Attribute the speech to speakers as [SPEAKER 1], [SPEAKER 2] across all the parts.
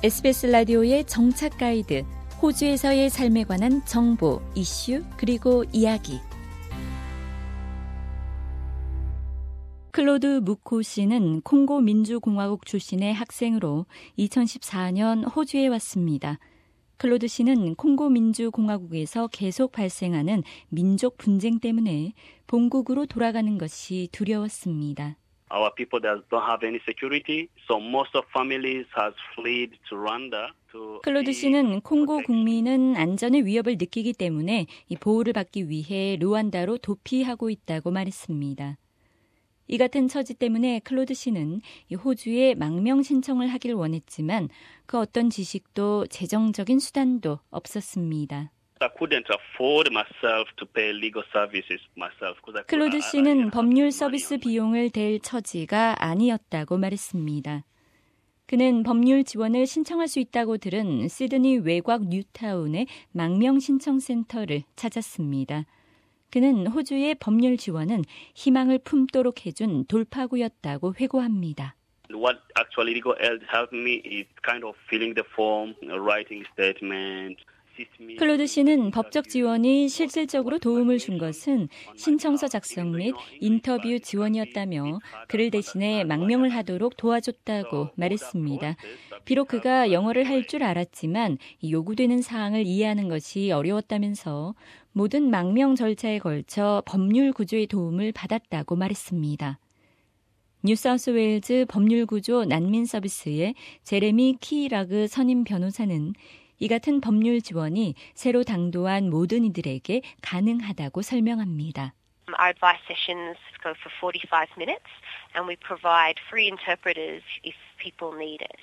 [SPEAKER 1] SBS 라디오의 정착 가이드, 호주에서의 삶에 관한 정보, 이슈, 그리고 이야기. 클로드 무코 씨는 콩고 민주공화국 출신의 학생으로 2014년 호주에 왔습니다. 클로드 씨는 콩고 민주공화국에서 계속 발생하는 민족 분쟁 때문에 본국으로 돌아가는 것이 두려웠습니다.
[SPEAKER 2] Our people don't have any security, so most of families has fled to Rwanda.
[SPEAKER 1] 클로드 씨는 콩고 국민은 안전의 위협을 느끼기 때문에 이 보호를 받기 위해 루안다로 도피하고 있다고 말했습니다. 이 같은 처지 때문에 클로드 씨는 호주에 망명 신청을 하길 원했지만 그 어떤 지식도 재정적인 수단도 없었습니다. 클로드 씨는 법률 서비스 비용을 댈 처지가 아니었다고 말했습니다. 그는 법률 지원을 신청할 수 있다고 들은 시드니 외곽 뉴타운의 망명 신청 센터를 찾았습니다. 그는 호주의 법률 지원은 희망을 품도록 해준 돌파구였다고 회고합니다.
[SPEAKER 2] What actually legal aid helped me is kind of filling the form, writing statement.
[SPEAKER 1] 클로드 씨는 법적 지원이 실질적으로 도움을 준 것은 신청서 작성 및 인터뷰 지원이었다며 그를 대신해 망명을 하도록 도와줬다고 말했습니다. 비록 그가 영어를 할 줄 알았지만 요구되는 사항을 이해하는 것이 어려웠다면서 모든 망명 절차에 걸쳐 법률 구조의 도움을 받았다고 말했습니다. 뉴사우스웨일즈 법률구조 난민 서비스의 제레미 키라그 선임 변호사는 이 같은 법률 지원이 새로 당도한 모든 이들에게 가능하다고 설명합니다.
[SPEAKER 3] Our advice sessions go for 45 minutes and we provide free interpreters if people need it.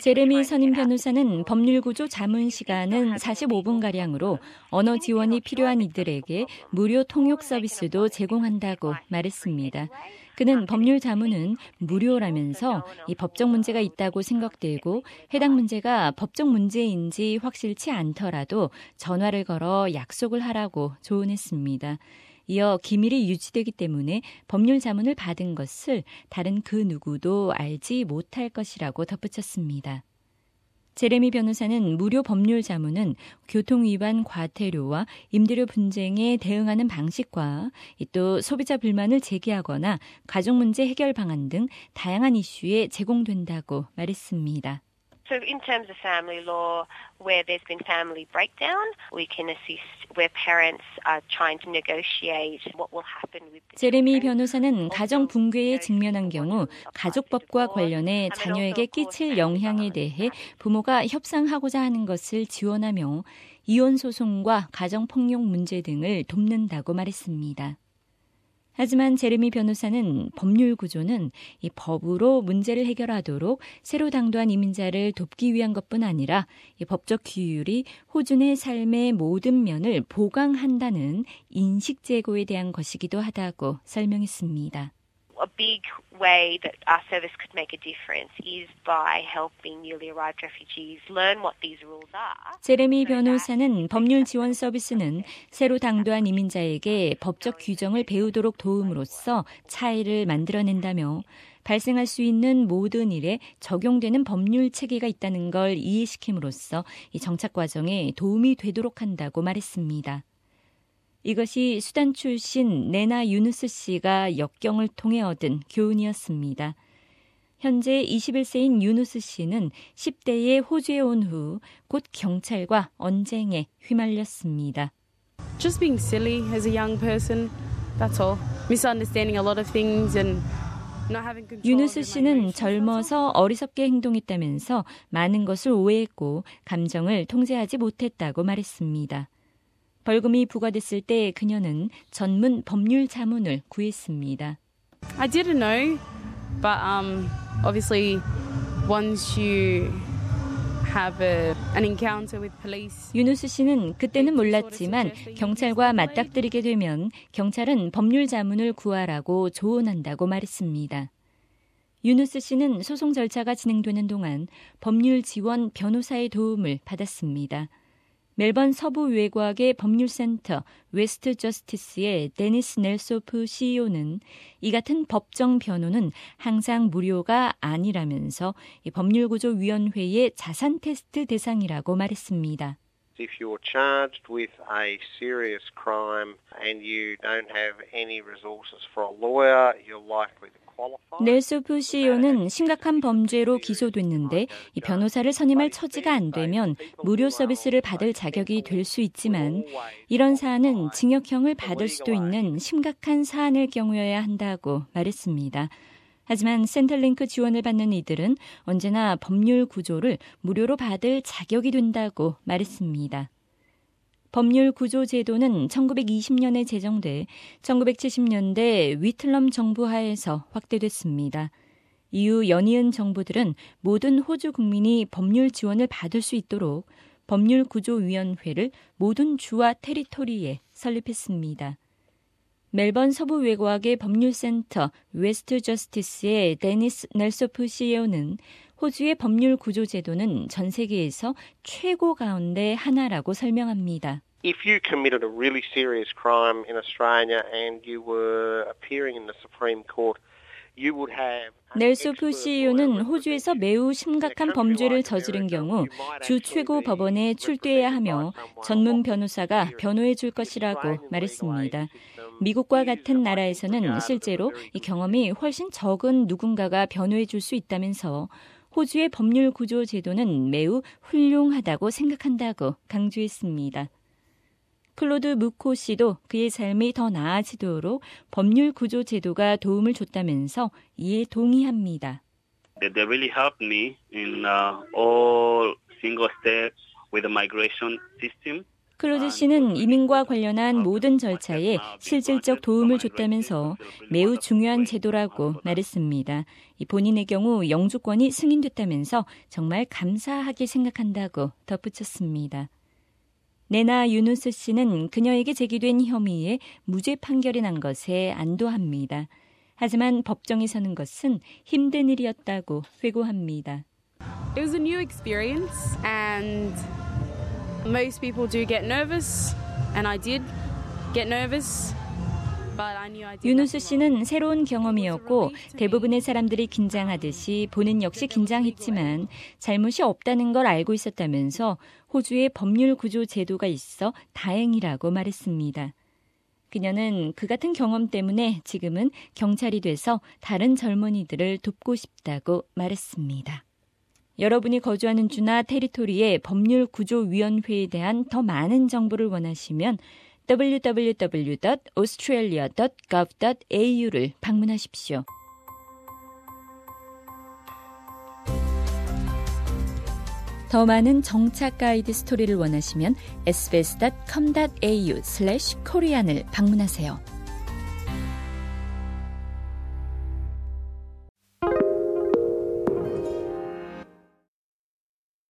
[SPEAKER 1] 제레미 선임 변호사는 법률 구조 자문 시간은 45분가량으로 언어 지원이 필요한 이들에게 무료 통역 서비스도 제공한다고 말했습니다. 그는 법률 자문은 무료라면서 이 법적 문제가 있다고 생각되고 해당 문제가 법적 문제인지 확실치 않더라도 전화를 걸어 약속을 하라고 조언했습니다. 이어 기밀이 유지되기 때문에 법률 자문을 받은 것을 다른 그 누구도 알지 못할 것이라고 덧붙였습니다. 제레미 변호사는 무료 법률 자문은 교통 위반 과태료와 임대료 분쟁에 대응하는 방식과 또 소비자 불만을 제기하거나 가족 문제 해결 방안 등 다양한 이슈에 제공된다고 말했습니다.
[SPEAKER 3] So in terms of family law, where there's been family breakdown, we can assist where parents are trying to negotiate what will happen with the
[SPEAKER 1] 제레미 변호사는 가정 붕괴에 직면한 경우 가족법과 관련해 자녀에게 끼칠 영향에 대해 부모가 협상하고자 하는 것을 지원하며 이혼 소송과 가정 폭력 문제 등을 돕는다고 말했습니다. 하지만 제레미 변호사는 법률 구조는 이 법으로 문제를 해결하도록 새로 당도한 이민자를 돕기 위한 것뿐 아니라 이 법적 규율이 내 삶의 모든 면을 보강한다는 인식 제고에 대한 것이기도 하다고 설명했습니다.
[SPEAKER 3] A big way that our service could make a difference is by helping newly arrived refugees learn what these rules are.
[SPEAKER 1] 제레미 변호사는 법률 지원 서비스는 새로 당도한 이민자에게 법적 규정을 배우도록 도움으로써 차이를 만들어낸다며 발생할 수 있는 모든 일에 적용되는 법률 체계가 있다는 걸 이해시킴으로써 이 정착 과정에 도움이 되도록 한다고 말했습니다. 이것이 수단 출신 네나 유누스 씨가 역경을 통해 얻은 교훈이었습니다. 현재 21세인 유누스 씨는 10대에 호주에 온 후 곧 경찰과 언쟁에 휘말렸습니다.
[SPEAKER 4] Just being silly as a young person, that's all. Misunderstanding a lot of things and
[SPEAKER 1] 유누스 씨는 젊어서 어리석게 행동했다면서 많은 것을 오해했고 감정을 통제하지 못했다고 말했습니다. 벌금이 부과됐을 때 그녀는 전문 법률 자문을 구했습니다.
[SPEAKER 4] I didn't know, but um, obviously once you have a, an encounter with police.
[SPEAKER 1] 유누스 씨는 그때는 몰랐지만 경찰과 맞닥뜨리게 되면 경찰은 법률 자문을 구하라고 조언한다고 말했습니다. 유누스 씨는 소송 절차가 진행되는 동안 법률 지원 변호사의 도움을 받았습니다. 멜번 서부외곽의 법률센터 Westjustice의 데니스 넬소프 CEO는 이 같은 법정 변호는 항상 무료가 아니라면서 법률구조위원회의 자산 테스트 대상이라고 말했습니다.
[SPEAKER 5] if you're charged with a serious crime and you don't have any resources for a lawyer, you're likely
[SPEAKER 1] 넬소프 CEO는 심각한 범죄로 기소됐는데 이 변호사를 선임할 처지가 안 되면 무료 서비스를 받을 자격이 될 수 있지만 이런 사안은 징역형을 받을 수도 있는 심각한 사안일 경우여야 한다고 말했습니다. 하지만 센터링크 지원을 받는 이들은 언제나 법률 구조를 무료로 받을 자격이 된다고 말했습니다. 법률 구조 제도는 1920년에 제정돼 1970년대 위틀럼 정부 하에서 확대됐습니다. 이후 연이은 정부들은 모든 호주 국민이 법률 지원을 받을 수 있도록 법률 구조 위원회를 모든 주와 territory에 설립했습니다. 멜번 서부 외곽의 법률센터 Westjustice의 데니스 넬소프 CEO는 호주의 법률 구조 제도는 전 세계에서 최고 가운데 하나라고 설명합니다.
[SPEAKER 5] If you committed a really serious crime in Australia and you were appearing in the Supreme Court,
[SPEAKER 1] 넬소프 CEO는 호주에서 매우 심각한 범죄를 저지른 경우 주 최고 법원에 출두해야 하며 전문 변호사가 변호해 줄 것이라고 말했습니다. 미국과 같은 나라에서는 실제로 이 경험이 훨씬 적은 누군가가 변호해 줄 수 있다면서 호주의 법률 구조 제도는 매우 훌륭하다고 생각한다고 강조했습니다. 클로드 무코 씨도 그의 삶이 더 나아지도록 법률 구조 제도가 도움을 줬다면서 이에 동의합니다.
[SPEAKER 2] They really helped me in uh, all single step with the migration system.
[SPEAKER 1] 클로드 씨는 이민과 관련한 모든 절차에 실질적 도움을 줬다면서 매우 중요한 제도라고 말했습니다. 본인의 경우 영주권이 승인됐다면서 정말 감사하게 생각한다고 덧붙였습니다. 네나 유누스 씨는 그녀에게 제기된 혐의에 무죄 판결이 난 것에 안도합니다. 하지만 법정에 서는 것은 힘든 일이었다고 회고합니다.
[SPEAKER 4] It was a new experience and most people do get nervous and I did get nervous.
[SPEAKER 1] 유누스 씨는 새로운 경험이었고 대부분의 사람들이 긴장하듯이 본인 역시 긴장했지만 잘못이 없다는 걸 알고 있었다면서 호주의 법률 구조 제도가 있어 다행이라고 말했습니다. 그녀는 그 같은 경험 때문에 지금은 경찰이 돼서 다른 젊은이들을 돕고 싶다고 말했습니다. 여러분이 거주하는 주나 테리토리의 법률 구조 위원회에 대한 더 많은 정보를 원하시면 www.australia.gov.au를 방문하십시오. 더 많은 정착 가이드 스토리를 원하시면 sbs.com.au/korean을 방문하세요.